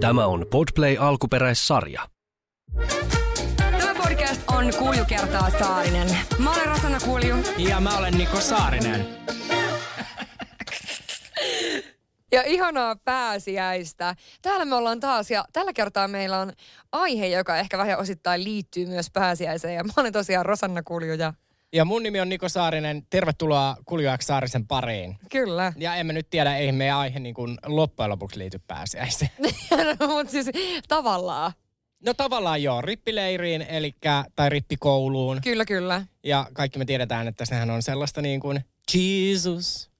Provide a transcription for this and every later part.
Tämä on Podplay alkuperäissarja. Tämä podcast on Kulju kertaa Saarinen. Mä olen Rosanna Kulju. Ja mä olen Niko Saarinen. Ja ihanaa pääsiäistä. Täällä me ollaan taas ja tällä kertaa meillä on aihe, joka ehkä vähän osittain liittyy myös pääsiäiseen. Ja mä olen tosiaan Rosanna Kulju ja Ja mun nimi on Niko Saarinen. Tervetuloa Kuljuaksi Saarisen pariin. kyllä. Ja emme nyt tiedä, ei meidän aihe niin kuin loppujen lopuksi liity pääsiäiseen. no, mutta siis tavallaan. No tavallaan joo, rippileiriin, eli, tai rippikouluun. Kyllä, kyllä. Ja kaikki me tiedetään, että sehän on sellaista niin kuin Jesus.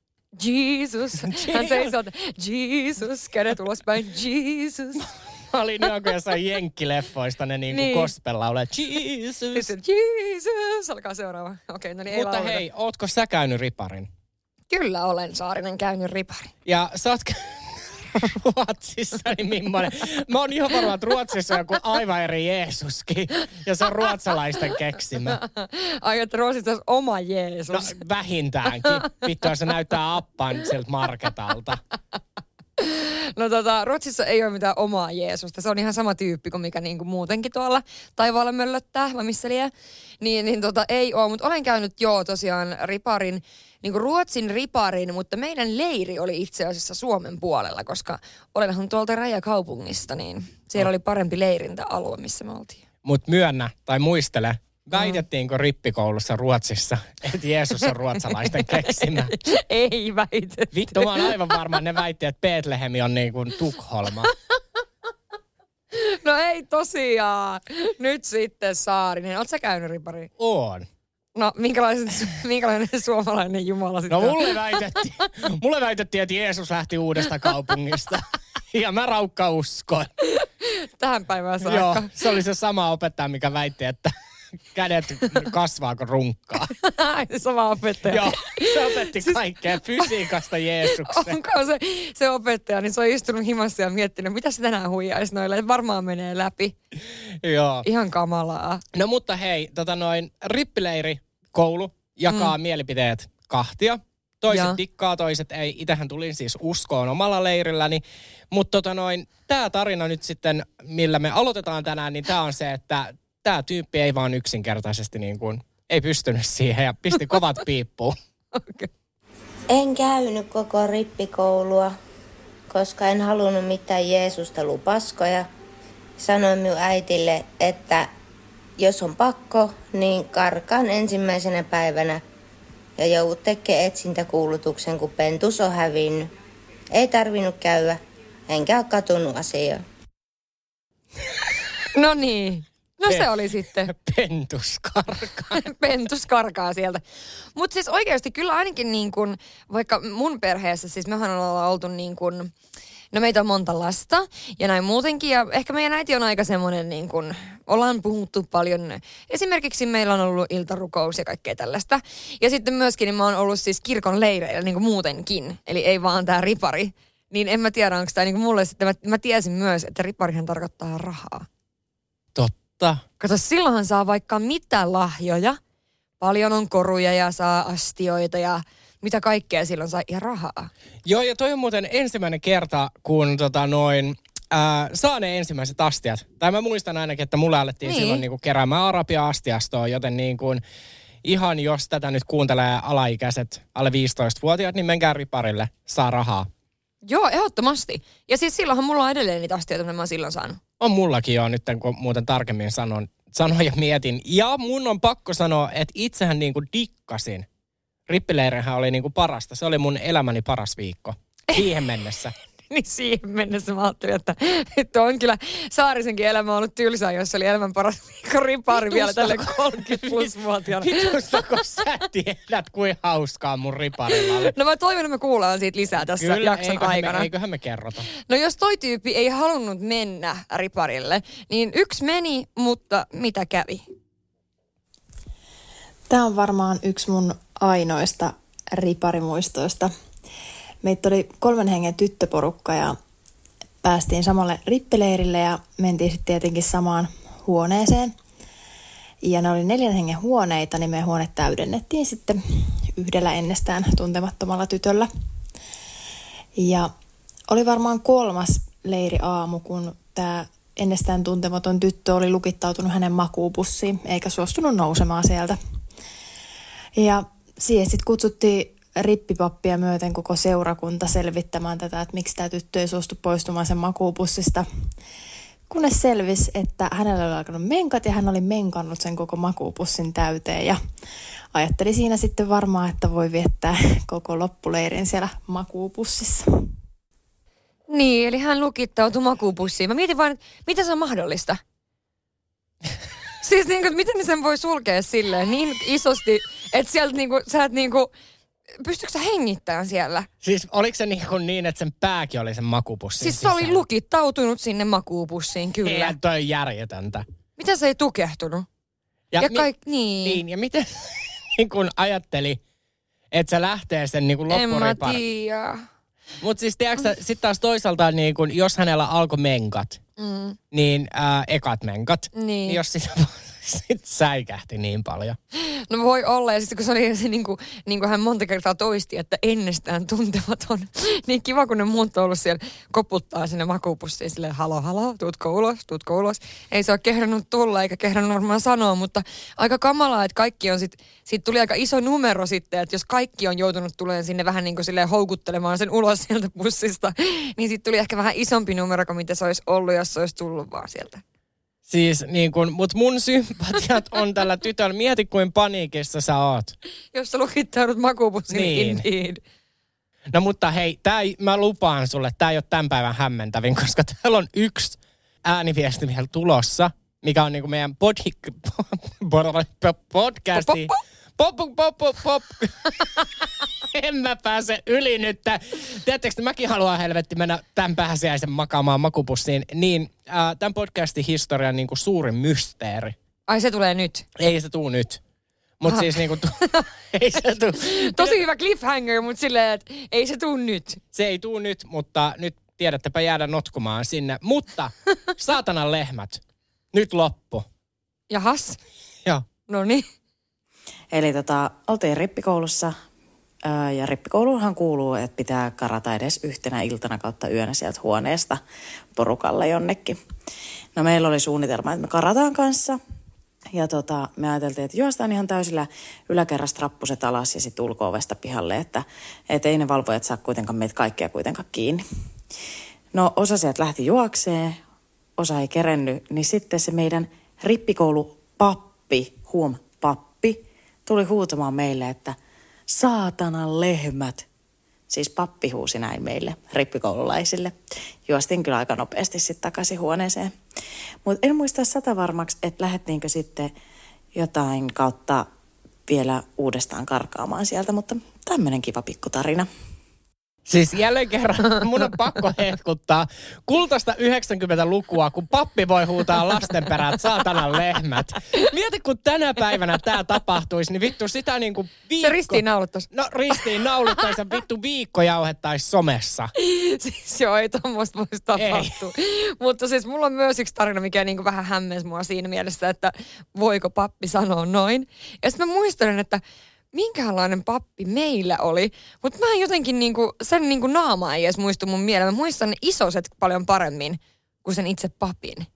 Jesus. Hän seisoo, Jesus, kädet ulospäin, Jesus. Mä olin joku jossain jenkkileffoista ne niin kuin Niin. gospel-laulee. Jesus. Sitten Jesus, alkaa seuraava. Okei, no niin ei Mutta lauleta. hei, ootko sä käynyt riparin? Kyllä olen Saarinen käynyt ripari. Ja sä oot Ruotsissa, niin millainen. Mä oon ihan varma, että Ruotsissa on joku aivan eri Jeesuskin. Ja se on ruotsalaisten keksimä. Ai, että Ruotsissa olisi oma Jeesus. No vähintäänkin. Vittu, se näyttää appan sieltä marketalta. No tota, Ruotsissa ei ole mitään omaa Jeesusta. Se on ihan sama tyyppi kuin mikä niinku muutenkin tuolla taivaalla möllöttää, vai missä liian. Niin, niin tota, ei ole, mutta olen käynyt joo tosiaan riparin, niinku Ruotsin riparin, mutta meidän leiri oli itse asiassa Suomen puolella, koska olenhan tuolta rajakaupungista, niin siellä oli parempi leirintäalue, missä me oltiin. Mut myönnä tai muistele, väitettiinkö rippikoulussa Ruotsissa, että Jeesus on ruotsalaisten keksimä? ei väitetty. Vittu, mä oon aivan varma, ne väitti, että Betlehemi on niin kuin Tukholma. No ei tosiaan. Nyt sitten Saarinen. Oletko sä käynyt ripariin? On. No, minkälainen, minkälainen suomalainen Jumala sitten No mulle väitettiin, mulle väitettiin, että Jeesus lähti uudesta kaupungista. Ja mä raukka uskoin. Tähän päivään saakka. Joo, se oli se sama opettaja, mikä väitti, että kädet kasvaa kuin runkkaa. Sama opettaja. Joo, se opetti kaikkea fysiikasta Jeesuksen. Onko se, se opettaja, niin se on istunut himassa ja miettinyt, mitä se tänään huijaisi noille, että varmaan menee läpi. Joo. Ihan kamalaa. No mutta hei, tota noin, rippileiri, koulu, jakaa mm. mielipiteet kahtia. Toiset Ja. dikkaa, toiset ei. Itähän tulin siis uskoon omalla leirilläni. Mutta tota noin, tämä tarina nyt sitten, millä me aloitetaan tänään, niin tämä on se, että tämä tyyppi ei vaan yksinkertaisesti niin kuin, ei pystynyt siihen ja pisti kovat piippuun. Okay. En käynyt koko rippikoulua, koska en halunnut mitään Jeesusta lupaskoja. Sanoin minun äitille, että jos on pakko, niin karkaan ensimmäisenä päivänä ja joudut tekemään etsintäkuulutuksen, kun pentus on hävinnyt. Ei tarvinnut käydä, enkä ole katunut asiaa. No niin. No se oli sitten. Pentuskarka. Pentus karkaa sieltä. Mutta siis oikeasti kyllä ainakin niin kuin, vaikka mun perheessä, siis mehän ollaan oltu niin kuin, no meitä on monta lasta ja näin muutenkin. Ja ehkä meidän äiti on aika semmoinen niin kuin, ollaan puhuttu paljon. Esimerkiksi meillä on ollut iltarukous ja kaikkea tällaista. Ja sitten myöskin niin mä oon ollut siis kirkon leireillä niin muutenkin. Eli ei vaan tämä ripari. Niin en mä tiedä, onko tämä niin mulle sitten, mä, mä tiesin myös, että riparihan tarkoittaa rahaa. Totta. Kato, silloinhan saa vaikka mitä lahjoja. Paljon on koruja ja saa astioita ja mitä kaikkea silloin saa ja rahaa. Joo, ja toi on muuten ensimmäinen kerta, kun tota noin, ää, saa ne ensimmäiset astiat. Tai mä muistan ainakin, että mulle alettiin Niin. niin. silloin niinku keräämään arabia astiastoa, joten niin kuin, ihan jos tätä nyt kuuntelee alaikäiset, alle 15-vuotiaat, niin menkää riparille, saa rahaa. Joo, ehdottomasti. Ja siis silloinhan mulla on edelleen niitä astioita, mitä mä oon silloin saanut. On mullakin jo nyt, kun muuten tarkemmin sanon, sanoin ja mietin. Ja mun on pakko sanoa, että itsehän niinku dikkasin. Rippileirihän oli niinku parasta. Se oli mun elämäni paras viikko. Siihen mennessä. Niin siihen mennessä mä ajattelin, että, että on kyllä Saarisenkin elämä ollut tylsää, jos oli elämän paras ripari vielä tälle 30 plus vuotiaana. Vitustako sä tiedät, kuin hauskaa mun riparilla oli? No mä toivon, että me kuullaan siitä lisää tässä Kyllä, jakson eiköhän aikana. Me, eiköhän me kerrota. No jos toi tyyppi ei halunnut mennä riparille, niin yksi meni, mutta mitä kävi? Tämä on varmaan yksi mun ainoista riparimuistoista. Meitä oli kolmen hengen tyttöporukka ja päästiin samalle rippileirille ja mentiin sitten tietenkin samaan huoneeseen. Ja ne oli neljän hengen huoneita, niin meidän huone täydennettiin sitten yhdellä ennestään tuntemattomalla tytöllä. Ja oli varmaan kolmas leiri aamu, kun tämä ennestään tuntematon tyttö oli lukittautunut hänen makuupussiin, eikä suostunut nousemaan sieltä. Ja siihen sitten kutsuttiin rippipappia myöten koko seurakunta selvittämään tätä, että miksi tämä tyttö ei suostu poistumaan sen makuupussista. Kunnes selvisi, että hänellä oli alkanut menkat ja hän oli menkannut sen koko makuupussin täyteen. Ja ajatteli siinä sitten varmaan, että voi viettää koko loppuleirin siellä makuupussissa. Niin, eli hän lukittautui makuupussiin. Mä mietin vaan, että miten se on mahdollista? siis niin kuin, miten sen voi sulkea silleen niin isosti, että sieltä niin kuin, sä et niin kuin, pystytkö sä hengittämään siellä? Siis oliko se niin, kuin niin että sen pääkin oli sen makupussin Siis se oli lukittautunut sinne makuupussiin, kyllä. Eihän toi on järjetöntä. Mitä se ei tukehtunut? Ja, ja kaik, niin. Niin, ja miten niin kun ajatteli, että se lähtee sen niin kuin En mä loppuripar. tiedä. Mutta siis tiedätkö sitten taas toisaalta, niin kun, jos hänellä alkoi menkat, Mm. niin ää, ekat menkat, Niin. niin jos sitä sit säikähti niin paljon. No voi olla, ja sitten kun se oli se niin kuin, niin kuin hän monta kertaa toisti, että ennestään tuntematon. niin kiva, kun ne muut on ollut siellä koputtaa sinne makuupussiin silleen, halo, halo, tuutko ulos, tuutko ulos. Ei se ole kehdannut tulla, eikä kehdannut varmaan sanoa, mutta aika kamalaa, että kaikki on sitten, siitä tuli aika iso numero sitten, että jos kaikki on joutunut tulemaan sinne vähän niin kuin silleen houkuttelemaan sen ulos sieltä bussista, niin sitten tuli ehkä vähän isompi numero kuin mitä se olisi ollut, jos se olisi tullut vaan sieltä. Siis niin kun, mut mun sympatiat on tällä tytöllä. Mieti kuin paniikissa sä oot. Jos sä lukittaudut makuupussiin, Niin. niin. indeed. No mutta hei, tää, ei- mä lupaan sulle, tää ei ole tämän päivän hämmentävin, koska täällä on yksi ääniviesti vielä tulossa, mikä on niinku meidän podi- podcasti. Pop, pop, pop, pop, pop. en mä pääse yli nyt. Tiedättekö, että mäkin haluan helvetti mennä tämän pääsiäisen makaamaan makupussiin. Niin äh, tämän podcastin historian niinku suurin mysteeri. Ai se tulee nyt. Ei se tuu nyt. Mutta siis niinku, tu- ei se tuu. Tosi hyvä cliffhanger, mutta silleen, että ei se tuu nyt. Se ei tuu nyt, mutta nyt tiedättepä jäädä notkumaan sinne. Mutta saatanan lehmät, nyt loppu. Jahas, Joo. no niin. Eli tota, oltiin rippikoulussa ja rippikouluunhan kuuluu, että pitää karata edes yhtenä iltana kautta yönä sieltä huoneesta porukalle jonnekin. No meillä oli suunnitelma, että me karataan kanssa ja tota, me ajateltiin, että juostaan ihan täysillä yläkerrasta rappuset alas ja sitten ulko-ovesta pihalle, että et ei ne valvojat saa kuitenkaan meitä kaikkia kuitenkaan kiinni. No osa sieltä lähti juokseen, osa ei kerennyt, niin sitten se meidän rippikoulupappi, huom, pappi, tuli huutamaan meille, että saatanan lehmät. Siis pappi huusi näin meille, rippikoululaisille. Juostiin kyllä aika nopeasti sitten takaisin huoneeseen. Mutta en muista sata varmaksi, että lähdettiinkö sitten jotain kautta vielä uudestaan karkaamaan sieltä, mutta tämmöinen kiva pikkutarina. Siis jälleen kerran mun on pakko hehkuttaa kultaista 90-lukua, kun pappi voi huutaa lasten perään saatanan lehmät. Mieti, kun tänä päivänä tämä tapahtuisi, niin vittu sitä niin kuin viikko... Se ristiin nauluttais. No ristiin naulittaisi ja vittu viikko jauhettaisi somessa. siis joo, ei tommoista voisi tapahtua. Mutta siis mulla on myös yksi tarina, mikä niinku vähän hämmensi mua siinä mielessä, että voiko pappi sanoa noin. Ja sitten mä muistelen, että minkälainen pappi meillä oli. Mutta mä en jotenkin niinku, sen niinku naama ei edes muistu mun mieleen. Mä muistan ne isoset paljon paremmin kuin sen itse papin.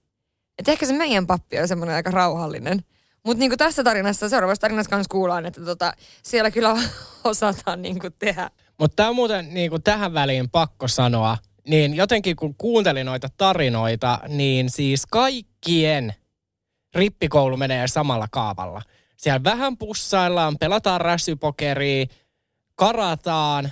Et ehkä se meidän pappi on semmoinen aika rauhallinen. Mutta niinku tässä tarinassa, seuraavassa tarinassa kanssa kuullaan, että tota, siellä kyllä osataan niinku tehdä. Mutta tämä on muuten niin kuin tähän väliin pakko sanoa, niin jotenkin kun kuuntelin noita tarinoita, niin siis kaikkien rippikoulu menee samalla kaavalla. Siellä vähän pussaillaan, pelataan räsypokeria, karataan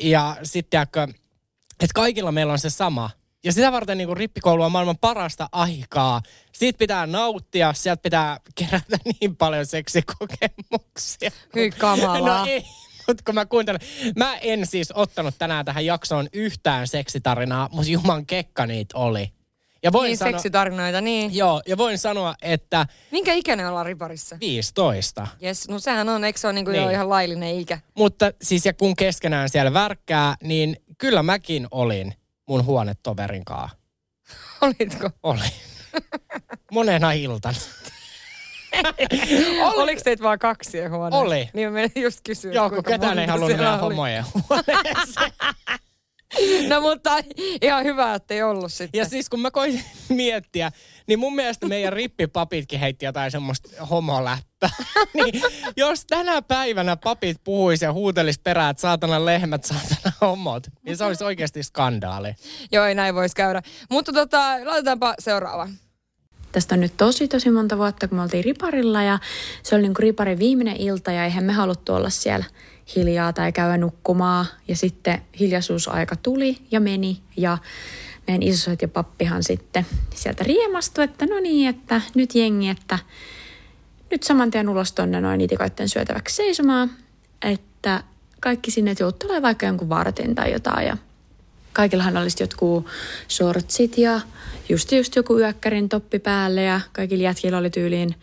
ja sitten että kaikilla meillä on se sama. Ja sitä varten niin rippikoulu on maailman parasta aikaa. Siitä pitää nauttia, sieltä pitää kerätä niin paljon seksikokemuksia. Hyi kamalaa. No ei, mutta kun mä kuuntelen. Mä en siis ottanut tänään tähän jaksoon yhtään seksitarinaa, mutta juman kekka niitä oli. Ja voin Niin sanoa, seksitarinoita, niin. Joo, ja voin sanoa, että Minkä ikäinen ollaan riparissa? 15. Jes, no sehän on, eikö se ole niinku Niin. jo ihan laillinen ikä? Mutta siis ja kun keskenään siellä värkkää, niin kyllä mäkin olin mun huonetoverin kanssa. Olitko? Olin. Monena iltana. Oliko teitä vaan kaksi huoneessa? Oli. Niin mä menin just kysyä, Joo, kun ketään ei halunnut oli. homojen huoneeseen. No mutta ihan hyvä, että ei ollut sitten. Ja siis kun mä koin miettiä, niin mun mielestä meidän rippipapitkin heitti jotain semmoista homoläppää. niin jos tänä päivänä papit puhuisi ja huutelis perään, että saatana lehmät, saatana homot, niin se olisi oikeasti skandaali. Joo, ei näin voisi käydä. Mutta tota, laitetaanpa seuraava. Tästä on nyt tosi tosi monta vuotta, kun me oltiin Riparilla ja se oli niin kuin Riparin viimeinen ilta ja eihän me haluttu olla siellä hiljaa tai käydä nukkumaan. Ja sitten hiljaisuusaika tuli ja meni. Ja meidän isosot ja pappihan sitten sieltä riemastui, että no niin, että nyt jengi, että nyt saman tien ulos tonne noin itikoitten syötäväksi seisomaan, että kaikki sinne juttelee vaikka jonkun vartin tai jotain. Ja Kaikillahan olisi jotkut shortsit ja just, just joku yökkärin toppi päälle. Ja kaikilla jätkillä oli tyyliin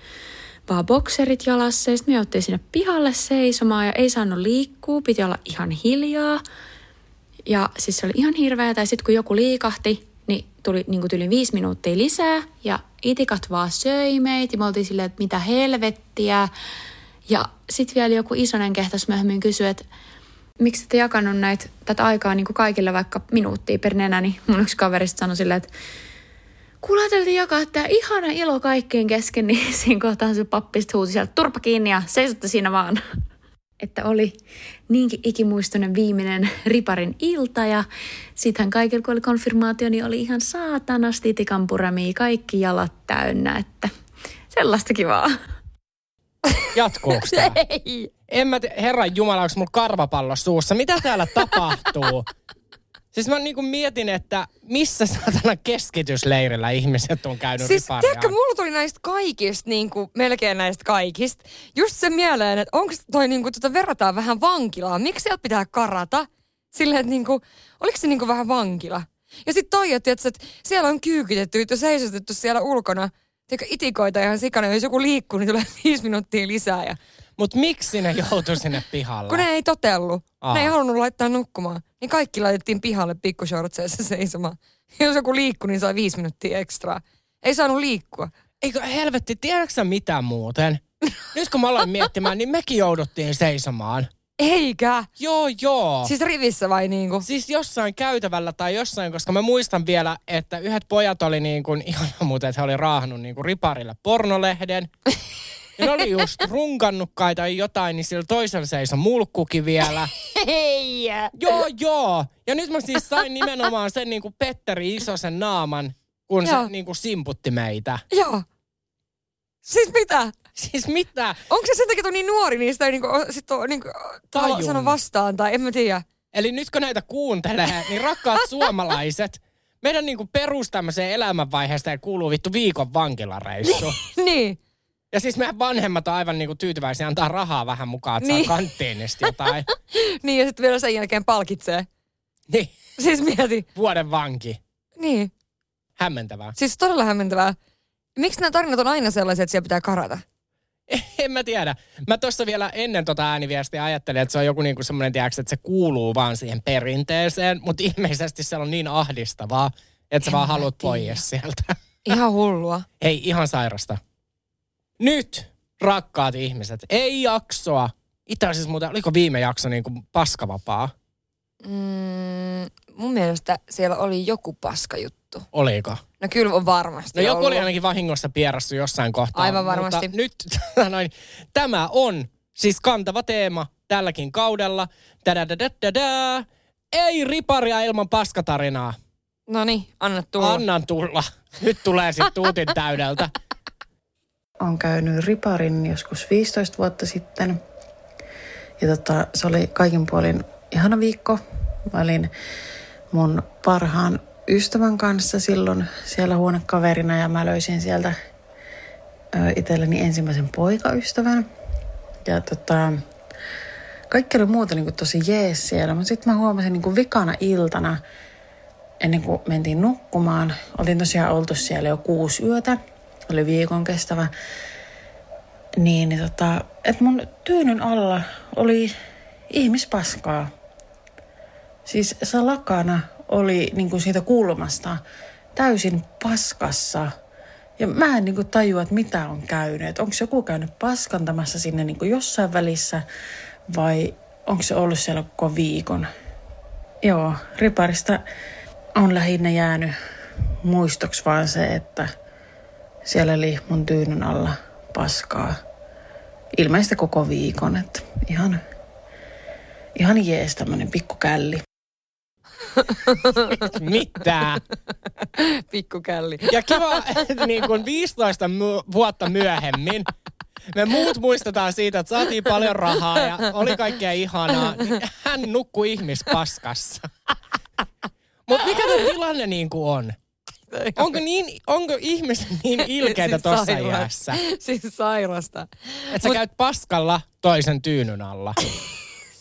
vaan bokserit jalassa. Ja sitten me jouttiin sinne pihalle seisomaan ja ei saanut liikkua, piti olla ihan hiljaa. Ja siis se oli ihan hirveä, tai sitten kun joku liikahti, niin tuli niin kuin tyyliin viisi minuuttia lisää ja itikat vaan söi meitä ja me oltiin silleen, että mitä helvettiä. Ja sitten vielä joku isonen kehtas myöhemmin kysyi, että miksi ette jakanut näitä, tätä aikaa niin kuin kaikille vaikka minuuttia per nenä, niin mun yksi kaveri sit sanoi silleen, että kun ajateltiin jakaa tämä ihana ilo kaikkien kesken, niin siinä kohtaa se pappi sit huusi sieltä turpa kiinni ja seisotte siinä vaan. Että oli niinkin ikimuistoinen viimeinen riparin ilta ja sittenhän kaikilla kun oli konfirmaatio, niin oli ihan saatanasti tikanpuramia, kaikki jalat täynnä, että sellaista kivaa. Jatkuuko tää? Ei. En mä te- Herran Jumala, onko mulla karvapallo suussa? Mitä täällä tapahtuu? Siis mä niinku mietin, että missä satana keskitysleirillä ihmiset on käynyt Siis riparia. tiedätkö, mulla tuli näistä kaikista, niin kuin, melkein näistä kaikista, just se mieleen, että onko toi niin kuin, tota, verrataan vähän vankilaan. Miksi sieltä pitää karata? Silleen, että niin kuin, oliko se niin kuin vähän vankila? Ja sitten toi, että, että siellä on kyykytetty ja seisotettu siellä ulkona. Tiedätkö, itikoita ihan sikana, jos joku liikkuu, niin tulee viisi minuuttia lisää. Ja, Mut miksi ne joutui sinne pihalle? kun ne ei totellut. Aa. Ne ei halunnut laittaa nukkumaan. Niin kaikki laitettiin pihalle pikkushortseissa seisomaan. Jos joku liikkui, niin sai viisi minuuttia ekstraa. Ei saanut liikkua. Eikö helvetti, tiedätkö mitä muuten? Nyt kun mä aloin miettimään, niin mekin jouduttiin seisomaan. Eikä. Joo, joo. Siis rivissä vai niinku? Siis jossain käytävällä tai jossain, koska mä muistan vielä, että yhdet pojat oli niin kuin, ihan muuten, että he oli raahannut niin kuin riparilla pornolehden. Ja ne oli just runkannut kai tai jotain, niin sillä toisella seisoi mulkkukin vielä. Ei. Joo, joo. Ja nyt mä siis sain nimenomaan sen niin kuin Petteri Isosen naaman, kun Joo. se niin kuin simputti meitä. Joo. Siis mitä? Siis mitä? Onko se sen takia, että on niin nuori, niin sitä ei niinku, sit on, niinku, sano vastaan tai en mä tiedä. Eli nyt kun näitä kuuntelee, niin rakkaat suomalaiset, meidän niin kuin perus tämmöiseen elämänvaiheesta ja kuuluu vittu viikon vankilareissu. niin. Ja siis meidän vanhemmat on aivan niinku tyytyväisiä antaa rahaa vähän mukaan, että Niin. saa kanttiinista jotain. Niin, ja sitten vielä sen jälkeen palkitsee. niin, Siis mieti. vuoden vanki. Niin. Hämmentävää. Siis todella hämmentävää. Miksi nämä tarinat on aina sellaisia, että siellä pitää karata? En mä tiedä. Mä tuossa vielä ennen tota ääniviestiä ajattelin, että se on joku niinku semmoinen, tiedätkö, että se kuuluu vaan siihen perinteeseen, mutta ilmeisesti se on niin ahdistavaa, että sä En vaan haluat pois sieltä. Ihan hullua. Ei, ihan sairasta. Nyt, rakkaat ihmiset, ei jaksoa. Itse asiassa muuten, oliko viime jakso niin kuin paskavapaa? Mm, mun mielestä siellä oli joku paska juttu. Oliko? No kyllä on varmasti No joku ollut. oli ainakin vahingossa pierassu jossain kohtaa. Aivan varmasti. Mutta nyt tota noin, tämä on siis kantava teema tälläkin kaudella. Tadadadadada. Ei riparia ilman paskatarinaa. No niin, anna tulla. Annan tulla. Nyt tulee sitten tuutin täydeltä. Olen käynyt riparin joskus 15 vuotta sitten. Ja tota, se oli kaikin puolin ihana viikko. Mä olin mun parhaan ystävän kanssa silloin siellä huonekaverina ja mä löysin sieltä itselleni ensimmäisen poikaystävän. Ja tota, kaikki oli muuta niin tosi jees siellä, mutta sitten mä huomasin niin vikana iltana, ennen kuin mentiin nukkumaan, olin tosiaan oltu siellä jo kuusi yötä, oli viikon kestävä, niin tota, että mun tyynyn alla oli ihmispaskaa. Siis se lakana oli niin kuin siitä kulmasta täysin paskassa. Ja mä en niin kuin tajua, että mitä on käynyt. Onko joku käynyt paskantamassa sinne niin kuin jossain välissä vai onko se ollut siellä koko viikon? Joo, riparista on lähinnä jäänyt muistoksi vaan se, että siellä oli mun tyynyn alla paskaa. Ilmeisesti koko viikon, että ihan, ihan jees tämmönen pikkukälli. Mitä? Pikkukälli. Ja kiva, että niin kuin 15 my- vuotta myöhemmin me muut muistetaan siitä, että saatiin paljon rahaa ja oli kaikkea ihanaa. Hän nukkui ihmispaskassa. Mutta mikä tämä tilanne niin kuin on? Onko, niin, onko ihmiset niin ilkeitä Siis tuossa sairas- iässä? Siis sairasta. Että sä käyt paskalla toisen tyynyn alla.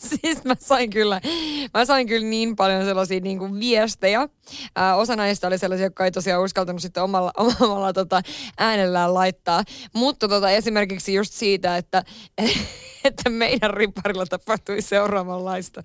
siis mä sain kyllä, mä sain kyllä niin paljon sellaisia niin kuin viestejä. Ää, osa näistä oli sellaisia, jotka ei tosiaan uskaltanut sitten omalla, omalla tota, äänellään laittaa. Mutta tota, esimerkiksi just siitä, että, että meidän riparilla tapahtui seuraavanlaista.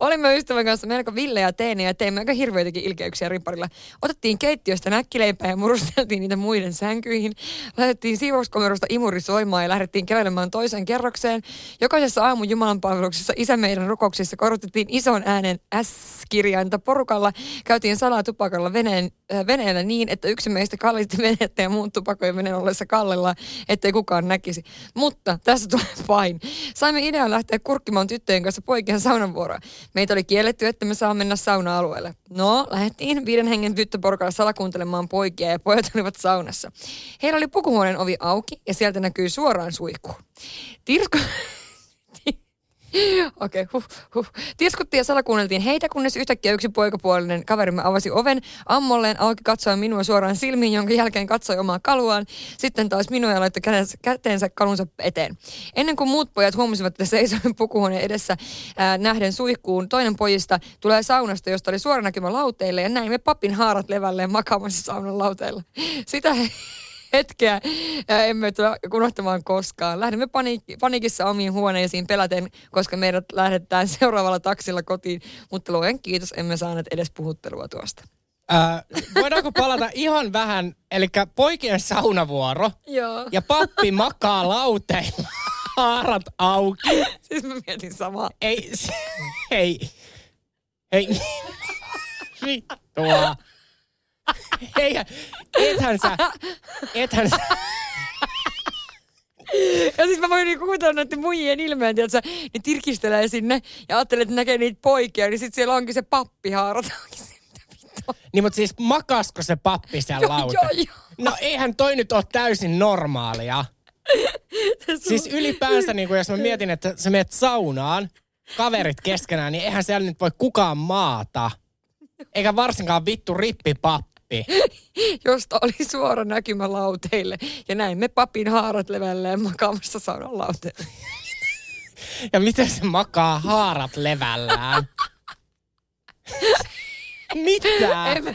Olimme ystävän kanssa melko villejä teinejä ja teimme aika hirveitäkin ilkeyksiä riparilla. Otettiin keittiöstä näkkileipää ja murusteltiin niitä muiden sänkyihin. Laitettiin siivouskomerosta imuri soimaan ja lähdettiin kävelemään toiseen kerrokseen. Jokaisessa aamun jumalanpalveluksessa isä meidän rukouksissa korotettiin ison äänen S-kirjainta porukalla. Käytiin salaa tupakalla veneen, äh, veneellä niin, että yksi meistä kallisti venettä ja muut tupakojen veneen ollessa kallella, ettei kukaan näkisi. Mutta tässä tulee pain. Saimme idean lähteä kurkkimaan tyttöjen kanssa poikien saunavuoroa. Meitä oli kielletty, että me saa mennä sauna-alueelle. No, lähdettiin viiden hengen tyttöporukalla salakuuntelemaan poikia ja pojat olivat saunassa. Heillä oli pukuhuoneen ovi auki ja sieltä näkyy suoraan suihku. Tirku... Okei, okay, huh, huh. Tieskuttiin ja salakuunneltiin heitä, kunnes yhtäkkiä yksi poikapuolinen kaverimme avasi oven ammolleen auki katsoen minua suoraan silmiin, jonka jälkeen katsoi omaa kaluaan. Sitten taas minua ja laittoi käteensä kalunsa eteen. Ennen kuin muut pojat huomasivat, että seisoin pukuhuoneen edessä ää, nähden suihkuun, toinen pojista tulee saunasta, josta oli suora näkymä lauteille ja näimme papin haarat levälleen makaamassa saunan lauteilla. Sitä he hetkeä emme tule unohtamaan koskaan. Lähdemme paniik- panikissa omiin huoneisiin peläten, koska meidät lähdetään seuraavalla taksilla kotiin, mutta luen kiitos, emme saaneet edes puhuttelua tuosta. Ää, voidaanko palata ihan vähän, eli poikien saunavuoro Joo. ja pappi makaa lauteilla, haarat auki. Siis mä mietin samaa. Ei, ei, ei, vittua. Ei, ethän sä, ethän sä, Ja siis mä voin niinku kuvitella näiden muijien ilmeen, että ne tirkistelee sinne ja ajattelee, että näkee niitä poikia, niin sit siellä onkin se pappihaarat. niin mutta siis makasko se pappi siellä Joo, lauta? joo, joo. No eihän toi nyt ole täysin normaalia. Siis ylipäänsä, niin kuin jos mä mietin, että sä menet saunaan, kaverit keskenään, niin eihän siellä nyt voi kukaan maata. Eikä varsinkaan vittu rippipappi. josta oli suora näkymä lauteille. Ja näimme papin haarat levälleen makaamassa saunan lauteille. Ja miten se makaa haarat levällään? Mitä? En, mä-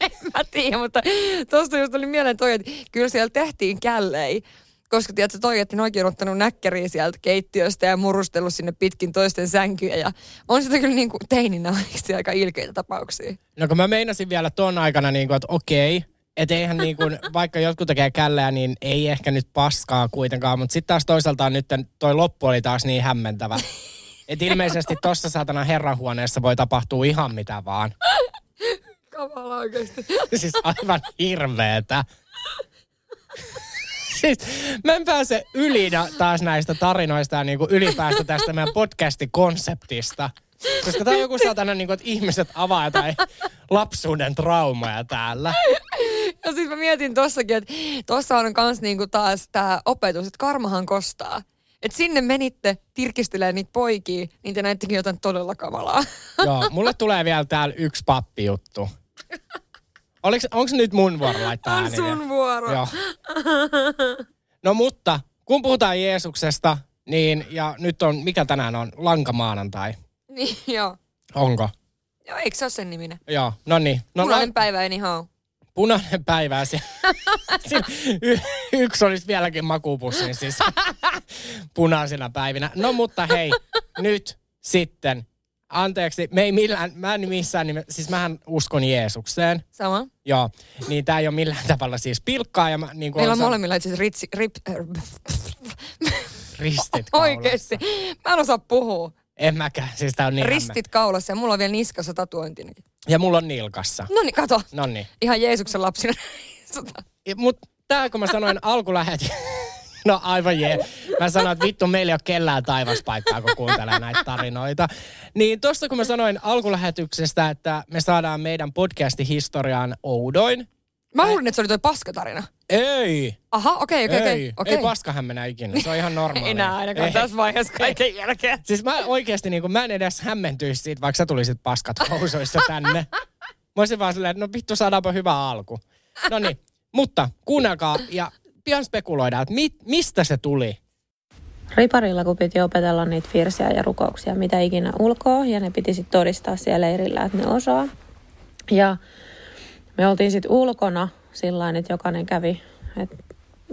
en mä tiedä, mutta tuosta just tuli mieleen toi, että kyllä siellä tehtiin källei. Koska tiedätkö, toi, että ne oikein ottanut näkkäriä sieltä keittiöstä ja murustellut sinne pitkin toisten sänkyjä. Ja on sitä kyllä niin kuin teininä oikeasti aika ilkeitä tapauksia. No kun mä meinasin vielä ton aikana, niin kuin, että okei, että eihän niin kuin, vaikka jotkut tekee källeä, niin ei ehkä nyt paskaa kuitenkaan. Mutta sitten taas toisaalta nyt toi loppu oli taas niin hämmentävä. Että ilmeisesti tossa saatana herranhuoneessa voi tapahtua ihan mitä vaan. Kamala oikeasti. Siis aivan hirveetä. Siis mä en pääse yli taas näistä tarinoista ja niinku ylipäästä tästä meidän podcastikonseptista. Koska tää on joku satana, niinku, että ihmiset avaa jotain lapsuuden traumaja täällä. Ja siis mä mietin tossakin, että tossa on kans niinku taas tää opetus, että karmahan kostaa. että sinne menitte tirkistelemään niitä poikia, niin te näittekin jotain todella kamalaa. Joo, mulle tulee vielä täällä yksi pappijuttu. Oliko, onko nyt mun vuoro laittaa On ääni sun vuoro. Joo. No mutta, kun puhutaan Jeesuksesta, niin, ja nyt on, mikä tänään on, lankamaanantai. niin, joo. Onko? Joo, eikö se ole sen niminen? Joo, no niin. No, Punainen no, päivä anyhow. punainen päivä. si- si- y- yksi olisi vieläkin makupussin siis punaisina päivinä. No mutta hei, nyt sitten. Anteeksi, me ei millään, mä en missään nime, siis mähän uskon Jeesukseen. Sama. Joo, niin tää ei ole millään tavalla siis pilkkaa. Ja mä, niin kuin Meillä on san- molemmilla itse asiassa ritsi, rip, ristit kaulassa. Oikeesti. Mä en osaa puhua. En mäkään, siis tää on niin hämmä- Ristit kaulassa ja mulla on vielä niskassa tatuointinakin. Ja mulla on nilkassa. No niin, kato. No niin. Ihan Jeesuksen lapsina. Mutta tää kun mä sanoin alkulähet... No aivan jee. Mä sanoin, että vittu meillä ei ole kellään taivaspaikkaa, kun kuuntelee näitä tarinoita. Niin tosta kun mä sanoin alkulähetyksestä, että me saadaan meidän podcastin historiaan oudoin. Mä luulin, että se oli toi paskatarina. Ei. Aha, okei, okei, okei. Ei, okei. ei paskahämmenä ikinä. Se on ihan normaalia. Enää ainakaan Ei. tässä vaiheessa kaiken jälkeen. Siis mä oikeasti niin kuin, mä en edes hämmentyisi siitä, vaikka sä tulisit paskat housuissa tänne. Mä olisin vaan silleen, että no vittu saadaanpa hyvä alku. No niin, mutta kuunnelkaa ja pian spekuloidaan, että mi- mistä se tuli. Riparilla, kun piti opetella niitä virsiä ja rukouksia, mitä ikinä ulkoa, ja ne piti sitten todistaa siellä leirillä, että ne osaa. Ja me oltiin sitten ulkona sillä että jokainen kävi et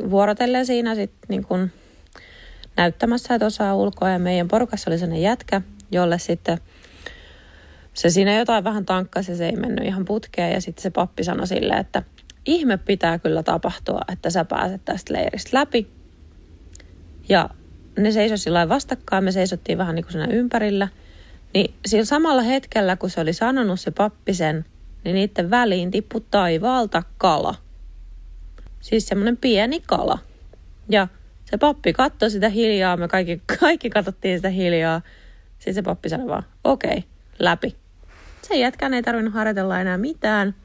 vuorotellen siinä sitten niin kun näyttämässä, että osaa ulkoa. Ja meidän porukassa oli sellainen jätkä, jolle sitten se siinä jotain vähän tankkasi ja se ei mennyt ihan putkeen. Ja sitten se pappi sanoi silleen, että ihme pitää kyllä tapahtua, että sä pääset tästä leiristä läpi. Ja ne seisoi sillä vastakkain, me seisottiin vähän niin kuin ympärillä. Niin sillä samalla hetkellä, kun se oli sanonut se pappi sen, niin niiden väliin tippui taivaalta kala. Siis semmoinen pieni kala. Ja se pappi katsoi sitä hiljaa, me kaikki, kaikki katsottiin sitä hiljaa. Sitten se pappi sanoi vaan, okei, okay, läpi. Sen jätkän ei tarvinnut harjoitella enää mitään.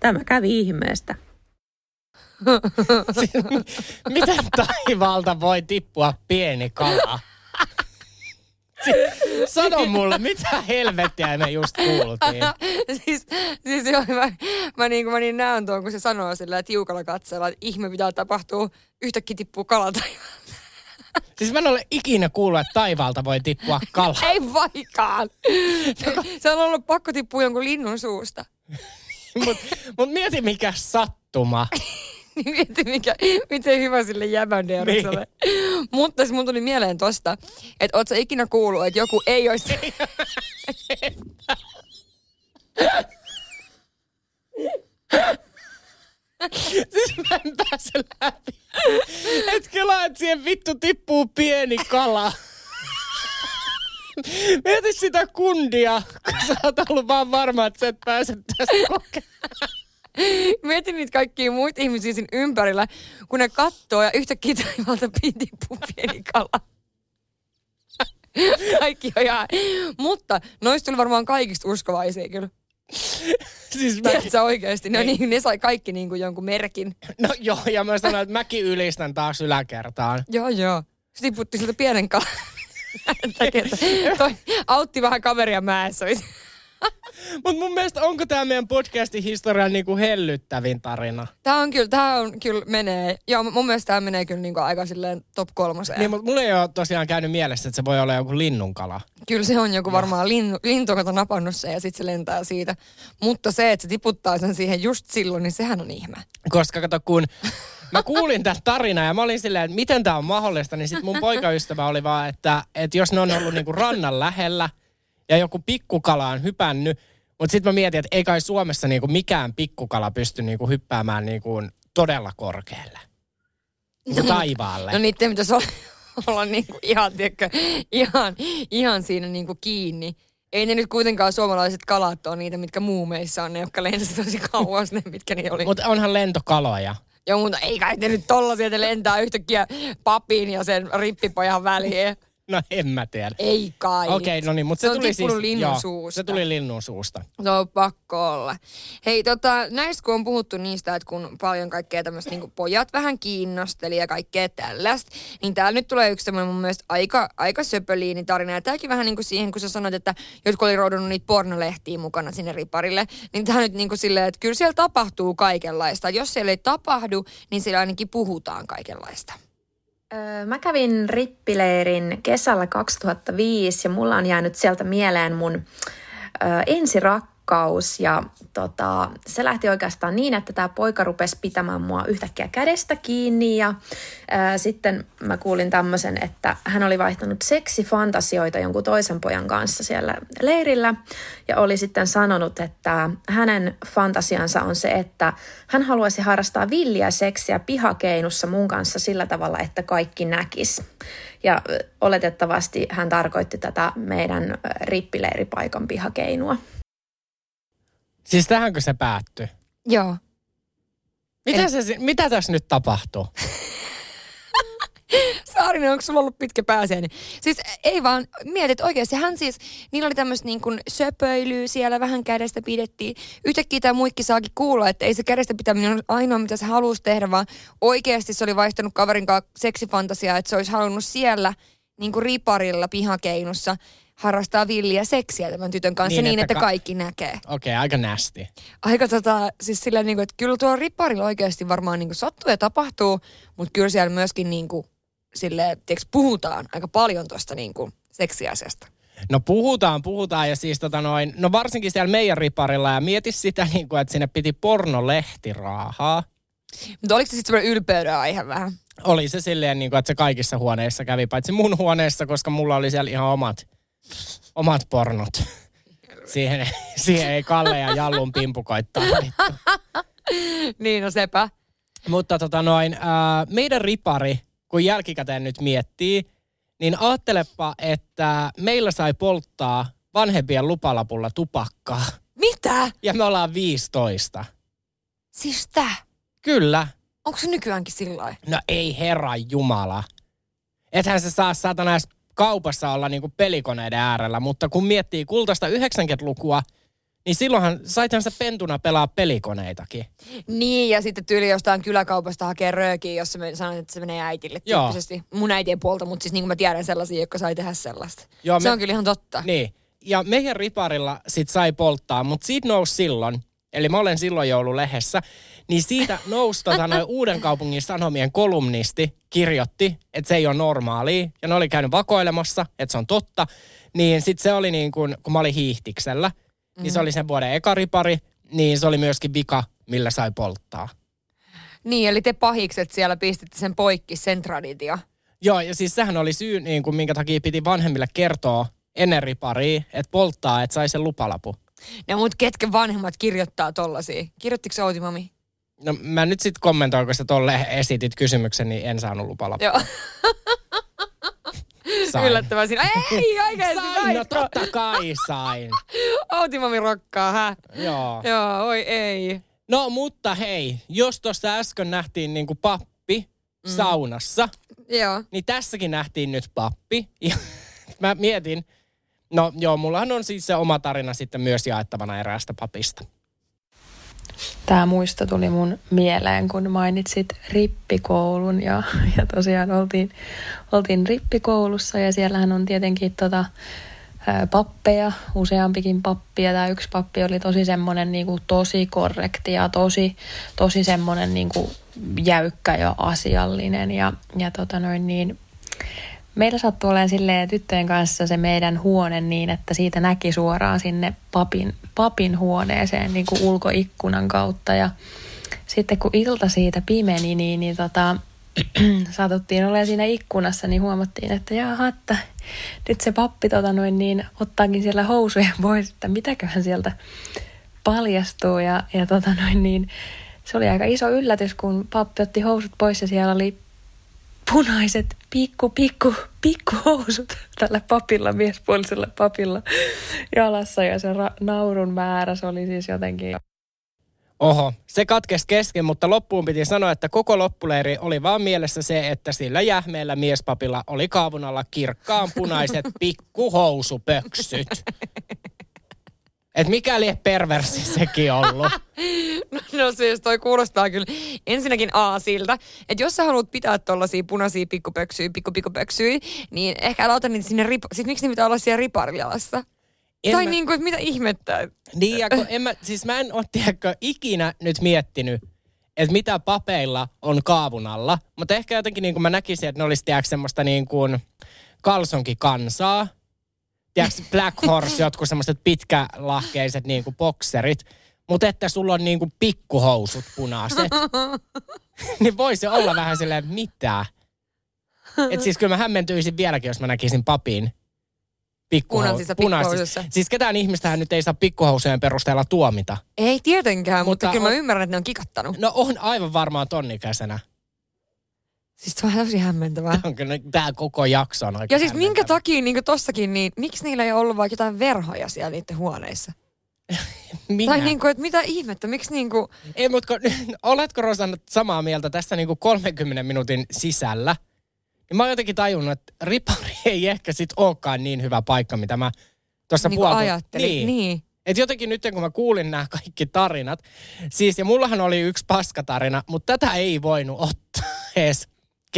Tämä kävi ihmeestä. Miten taivaalta voi tippua pieni kala? Sano mulle, mitä helvettiä me just kuultiin? siis, siis joo, mä, mä, niin, mä niin näen tuon, kun se sanoo sillä tiukalla katseella, että ihme pitää tapahtua, yhtäkkiä tippuu kala taivaalta. Siis mä en ole ikinä kuullut, että taivaalta voi tippua kala. Ei vaikkaan. se on ollut pakko tippua jonkun linnun suusta. Mut, mut mieti mikä sattuma. Niin mieti, mikä, miten hyvä sille jäbänderokselle. Niin. Mutta siis mun tuli mieleen tosta, että oot sä ikinä kuullut, että joku ei olisi... Siis mä en pääse läpi. Et kelaa, että siihen vittu tippuu pieni kala. Mieti sitä kundia, kun sä oot ollut vaan varma, että sä et pääse tästä kokemaan. Mieti niitä kaikkia muita ihmisiä siinä ympärillä, kun ne kattoo ja yhtäkkiä taivaalta tippuu pieni kala. Kaikki on ihan... Mutta noista tuli varmaan kaikista uskovaisia kyllä. Siis mä, Tiedätkö oikeasti? No niin, ne sai kaikki niin kuin jonkun merkin. no joo, ja mä sanoin, että mäkin ylistän taas yläkertaan. Joo, joo. Se tiputti siltä pienen kalan. Takia, Toi autti vähän kaveria mäessä. Mutta mun mielestä onko tämä meidän podcastin historian niinku hellyttävin tarina? Tää on kyllä, tää on kyllä menee, joo mun mielestä tää menee kyllä niinku aika silleen top kolmoseen. Niin, mutta mulla ei ole tosiaan käynyt mielessä, että se voi olla joku linnunkala. Kyllä se on joku varmaan lintu, lintu, joka on napannut sen ja sitten se lentää siitä. Mutta se, että se tiputtaa sen siihen just silloin, niin sehän on ihme. Koska kato, kun mä kuulin tästä tarinaa ja mä olin silleen, että miten tämä on mahdollista, niin sitten mun poikaystävä oli vaan, että, että jos ne on ollut niinku rannan lähellä ja joku pikkukala on hypännyt, mutta sitten mä mietin, että ei kai Suomessa niinku mikään pikkukala pysty niinku hyppäämään niinku todella korkealle. Niinku taivaalle. No niiden pitäisi olla, olla niinku ihan, tiedätkö, ihan, ihan siinä niinku kiinni. Ei ne nyt kuitenkaan suomalaiset kalat ole niitä, mitkä muumeissa on, ne jotka lensivät tosi kauas, ne mitkä ne oli. Mutta onhan lentokaloja. Mutta ei kai te nyt tollasia, että lentää yhtäkkiä papin ja sen rippipojan väliin. No en mä tiedä. Ei kai. Okei, no niin, mutta se, Se tuli siis... linnun joo, suusta. Se tuli linnun suusta. No pakko olla. Hei, tota, näistä kun on puhuttu niistä, että kun paljon kaikkea tämmöistä niin pojat vähän kiinnosteli ja kaikkea tällaista, niin täällä nyt tulee yksi tämmöinen mun mielestä aika, aika söpöliini tarina. Ja tämäkin vähän niin kuin siihen, kun sä sanoit, että jotkut oli roudunut niitä pornolehtiä mukana sinne riparille, niin tämä nyt niin kuin silleen, että kyllä siellä tapahtuu kaikenlaista. Jos siellä ei tapahdu, niin siellä ainakin puhutaan kaikenlaista. Mä kävin rippileirin kesällä 2005 ja mulla on jäänyt sieltä mieleen mun ö, ensirakkaus ja tota, se lähti oikeastaan niin, että tämä poika rupesi pitämään mua yhtäkkiä kädestä kiinni ja ö, sitten mä kuulin tämmöisen, että hän oli vaihtanut seksifantasioita jonkun toisen pojan kanssa siellä leirillä ja oli sitten sanonut, että hänen fantasiansa on se, että hän haluaisi harrastaa villiä seksiä pihakeinussa mun kanssa sillä tavalla, että kaikki näkis. Ja oletettavasti hän tarkoitti tätä meidän rippileiripaikan pihakeinua. Siis tähänkö se päättyi? Joo. Mitä, se, si- mitä tässä nyt tapahtuu? Saarinen, onko sulla ollut pitkä pääsiäinen? Siis ei vaan, mietit oikeasti, hän siis, niillä oli tämmöistä niin kuin söpöilyä siellä, vähän kädestä pidettiin. Yhtäkkiä tämä muikki saakin kuulla, että ei se kädestä pitäminen ole ainoa, mitä se halusi tehdä, vaan oikeasti se oli vaihtanut kaverin kanssa seksifantasiaa, että se olisi halunnut siellä niin kuin riparilla pihakeinussa harrastaa villiä seksiä tämän tytön kanssa Niin, niin, että että, ka- kaikki näkee. Okei, okay, aika nästi. Aika tota, siis sillä niin kuin, että kyllä tuo riparilla oikeasti varmaan niin kuin sattuu ja tapahtuu, mutta kyllä siellä myöskin niin kuin, sille, tiiäks, puhutaan aika paljon tuosta niin kuin seksiasiasta. No puhutaan, puhutaan ja siis tota noin, no varsinkin siellä meidän riparilla ja mieti sitä niin kuin, että sinne piti pornolehti raahaa. Mutta oliko se sitten semmoinen ylpeyden aihe vähän? Oli se silleen, niin kuin, että se kaikissa huoneissa kävi, paitsi mun huoneessa, koska mulla oli siellä ihan omat, omat pornot. Siihen, siihen ei Kalle ja Jallun pimpukoit tarvittu. niin, no sepä. Mutta tota noin, ää, meidän ripari, kun jälkikäteen nyt miettii, niin ajattelepa, että meillä sai polttaa vanhempien lupalapulla tupakkaa. Mitä? Ja me ollaan 15. Siis tää? Kyllä. Onko se nykyäänkin sillä? No ei herra jumala. Ethän se saa satana edes kaupassa olla niinku pelikoneiden äärellä, mutta kun miettii kultaista 90-lukua, niin silloinhan saithan se pentuna pelaa pelikoneitakin. Niin, ja sitten tyyli jostain kyläkaupasta hakee röökiä, jos se men- sanoo, että se menee äitille Joo. tyyppisesti. Mun äitien puolta, mutta siis niin kuin mä tiedän sellaisia, jotka sai tehdä sellaista. Joo, se me- on kyllä ihan totta. Niin. Ja meidän riparilla sit sai polttaa, mutta siitä nousi silloin, eli mä olen silloin joululehdessä, niin siitä nousi tota noin Uuden kaupungin sanomien kolumnisti, kirjoitti, että se ei ole normaalia, ja ne oli käynyt vakoilemassa, että se on totta. Niin sit se oli niin kuin, kun mä olin hiihtiksellä, niin se Mhm. oli sen vuoden eka ripari, niin se oli myöskin vika, millä sai polttaa. Niin, eli te pahikset siellä pistitte sen poikki, sen traditio. Joo, ja siis sehän oli syy, niin kuin, minkä takia piti vanhemmille kertoa ennen riparia, että polttaa, että sai sen lupalapu. No mut ketkä vanhemmat kirjoittaa tollasia? Kirjoittiko Outi mami? No mä nyt sitten kommentoin, kun sä tolle esitit kysymyksen, niin en saanut lupalappua. Joo. Sain. Yllättävän siinä. Ei oikeesti Sain, no totta kai sain. Outi mami rokkaa, hä? Joo. Joo, oi ei. No mutta hei, jos tuossa äsken nähtiin niinku pappi mm. saunassa, Joo. niin tässäkin nähtiin nyt pappi. Ja mä mietin, no joo, mullahan on siis se oma tarina sitten myös jaettavana eräästä papista. Tämä muisto tuli mun mieleen, kun mainitsit rippikoulun ja, ja tosiaan oltiin, oltiin rippikoulussa ja siellähän on tietenkin tota, pappeja, useampikin pappi ja tämä yksi pappi oli tosi semmoinen niinku tosi korrekti ja tosi, tosi semmoinen niinku jäykkä ja asiallinen ja, ja tota noin niin, Meillä sattui olemaan silleen tyttöjen kanssa se meidän huone niin, että siitä näki suoraan sinne papin, papin huoneeseen niin kuin ulkoikkunan kautta. Ja sitten kun ilta siitä pimeni, niin, niin tota, satuttiin olemaan siinä ikkunassa, niin huomattiin, että jaha, että nyt se pappi tota noin, niin ottaakin siellä housuja pois, että mitäköhän sieltä paljastuu. Ja, ja tota noin, niin, se oli aika iso yllätys, kun pappi otti housut pois ja siellä oli punaiset pikku, pikku, pikku housut tällä papilla, miespuolisella papilla jalassa ja se ra- naurun määrä, se oli siis jotenkin... Oho, se katkesi kesken, mutta loppuun piti sanoa, että koko loppuleiri oli vaan mielessä se, että sillä jähmeellä miespapilla oli kaavun alla kirkkaan punaiset pikkuhousupöksyt. Et mikäli perversi sekin ollut. No, no siis toi kuulostaa kyllä ensinnäkin A siltä, että jos sä haluat pitää tollasia punaisia pikkupöksyjä, pikkupikupöksyjä, niin ehkä älä ota niitä sinne, rip- siis miksi ne pitää olla siellä riparijalassa? En tai mä- niin kuin, että mitä ihmettä? Niin, ja kun en mä, siis mä en ole tiedäkö, ikinä nyt miettinyt, että mitä papeilla on kaavun alla. Mutta ehkä jotenkin niin kuin mä näkisin, että ne olisi tiedäkö, semmoista niin kuin kalsonkikansaa. Tiedätkö, Black Horse, jotkut semmoiset pitkälahkeiset niin kuin bokserit. Mutta että sulla on niin kuin pikkuhousut punaiset. niin voisi olla vähän silleen, että mitä? Et siis kyllä mä hämmentyisin vieläkin, jos mä näkisin papin Punaisissa pikkuhousuissa. Siis ketään ihmistähän nyt ei saa pikkuhousujen perusteella tuomita. Ei tietenkään, mutta, Mutta mutta kyllä on- mä ymmärrän, että ne on kikattanut. No on aivan varmaan tonnikäisenä. Siis se on tosi hämmentävää. On kyllä tää koko jakso on aika Ja siis minkä takia niin tossakin, niin miksi niillä ei ollut vaikka jotain verhoja siellä niiden huoneissa? Minä? Tai niin kuin, että mitä ihmettä, miksi niin kuin... Ei, mutta kun, oletko Rosanna samaa mieltä tässä niin kuin 30 minuutin sisällä? Niin mä oon jotenkin tajunnut, että ripari ei ehkä sit olekaan niin hyvä paikka, mitä mä tuossa Niin puolta... ajattelin, niin. niin. Et jotenkin nyt kun mä kuulin nämä kaikki tarinat, siis ja mullahan oli yksi paskatarina, mutta tätä ei voinut ottaa edes,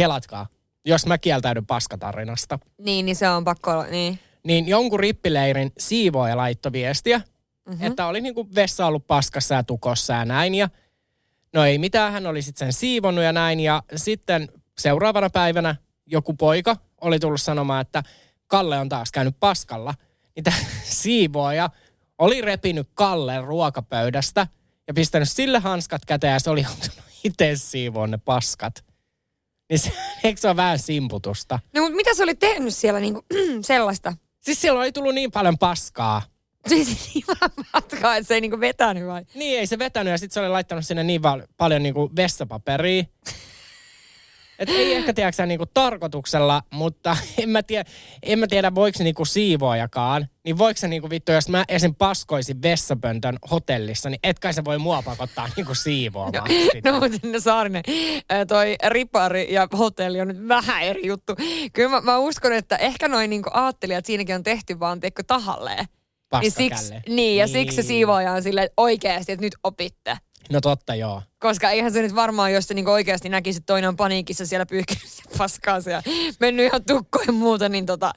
kelatkaa, jos mä kieltäydyn paskatarinasta. Niin, niin se on pakko olla, niin. Niin jonkun rippileirin siivooja laittoi viestiä, Mhm. mm-hmm. että oli niinku vessa ollut paskassa ja tukossa ja näin. Ja no ei mitään, hän oli sitten sen siivonnut ja näin. Ja sitten seuraavana päivänä joku poika oli tullut sanomaan, että Kalle on taas käynyt paskalla. Niin tämä siivooja oli repinyt Kallen ruokapöydästä ja pistänyt sille hanskat käteen ja se oli joutunut itse siivoon ne paskat. Niin se, eikö se ole vähän simputusta? No mutta mitä se oli tehnyt siellä niinku, sellaista? Siis siellä oli tullut niin paljon paskaa. Siis niin vähän matkaa, että se ei niinku vetänyt vai? Niin, ei se vetänyt ja sitten se oli laittanut sinne niin val- paljon niinku vessapaperia. Et ei ehkä tiedäksä niinku tarkoituksella, mutta en mä, tiedä, en mä tiedä voiko se niinku siivoajakaan. Niin voiko se niinku vittu, jos mä esim. paskoisin vessapöntön hotellissa, niin et kai se voi mua pakottaa niinku siivoamaan sitä. No mutta no Saarinen, toi ripari ja hotelli on nyt vähän eri juttu. Kyllä mä, mä uskon, että ehkä noin niinku ajattelijat siinäkin on tehty vaan teikö tahalleen. Niin, siksi, niin, ja siksi se Niin. siivooja on silleen, että oikeasti, että nyt opitte. No totta joo. Koska eihän se nyt varmaan, jos se niinku oikeasti näkisi, että toinen on paniikissa siellä pyyhkinyt paskaansa ja mennyt ihan tukkoon ja muuta, niin tota,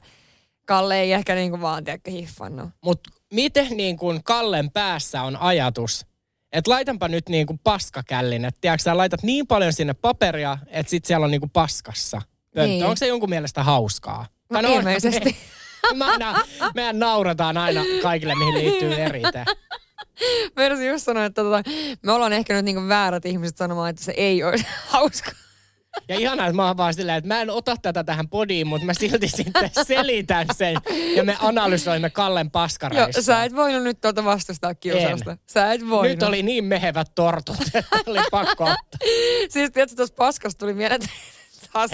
Kalle ei ehkä niinku vaan, tiedäkö, hiffannut. Mutta miten niin kuin Kallen päässä on ajatus, että laitanpa nyt niin kuin paskakällin, että tiedätkö, sä laitat niin paljon sinne paperia, että sit siellä on niin kuin paskassa. Pönttö. Niin. Onko se jonkun mielestä hauskaa? No Tai ilmeisesti. Me, me aina, mehän naurataan aina kaikille, mihin liittyy erite. Meinasin just sanoa, että tota, me ollaan ehkä nyt niinku väärät ihmiset sanomaan, että se ei olisi hauska. Ja ihanaa, että mä oon vaan silleen, että mä en ota tätä tähän podiin, mutta mä silti sitten selitän sen. Ja me analysoimme Kallen Joo, paskareissa. sä et voinut nyt tuota vastustaa kiusausta. En. Sä et voinut. Nyt oli niin mehevät tortut, että oli pakko ottaa. Siis tiedätkö, tuossa paskasta tuli mieleen taas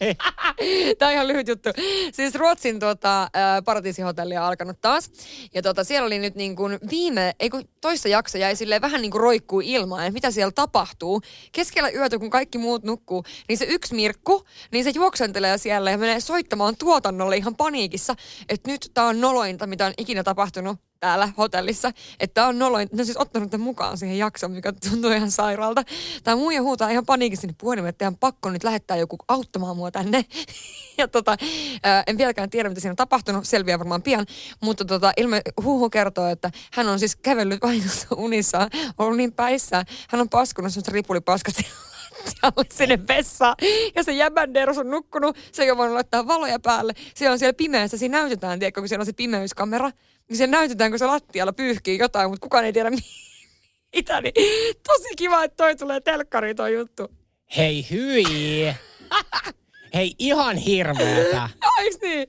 Hei. Tämä on ihan lyhyt juttu. Siis Ruotsin tuota, ää, paratiisihotelli on alkanut taas. Ja tuota, siellä oli nyt niin kuin viime, ei kun toista jakso jäi silleen vähän niin kuin roikkuu ilmaan, että mitä siellä tapahtuu. Keskellä yötä, kun kaikki muut nukkuu, niin se yksi Mirkku, niin se juoksentelee siellä ja menee soittamaan tuotannolle ihan paniikissa, että nyt tämä on nolointa, mitä on ikinä tapahtunut täällä hotellissa, että on noloin, ne on siis ottanut tämän mukaan siihen jaksoon, mikä tuntuu ihan sairaalta. Tämä muija huutaa ihan paniikissa sinne puhelimeen, että ihan pakko nyt lähettää joku auttamaan mua tänne. ja tota, en vieläkään tiedä, mitä siinä on tapahtunut, selviää varmaan pian, mutta tota, ilme, huhu kertoo, että hän on siis kävellyt vahingossa unissaan, ollut niin päissään, hän on paskunut semmoista ripulipaskat sinne vessaan. Ja se jäbänderos on nukkunut, se ei ole voinut laittaa valoja päälle. Se on siellä pimeässä, siinä näytetään, tiedätkö, kun siellä on se pimeyskamera. Niin se näytetään, kun se lattialla pyyhkii jotain, mutta kukaan ei tiedä mi- mitä. Niin tosi kiva, että toi tulee telkkariin toi juttu. Hei hyi! Hei ihan hirveetä. Eiks niin?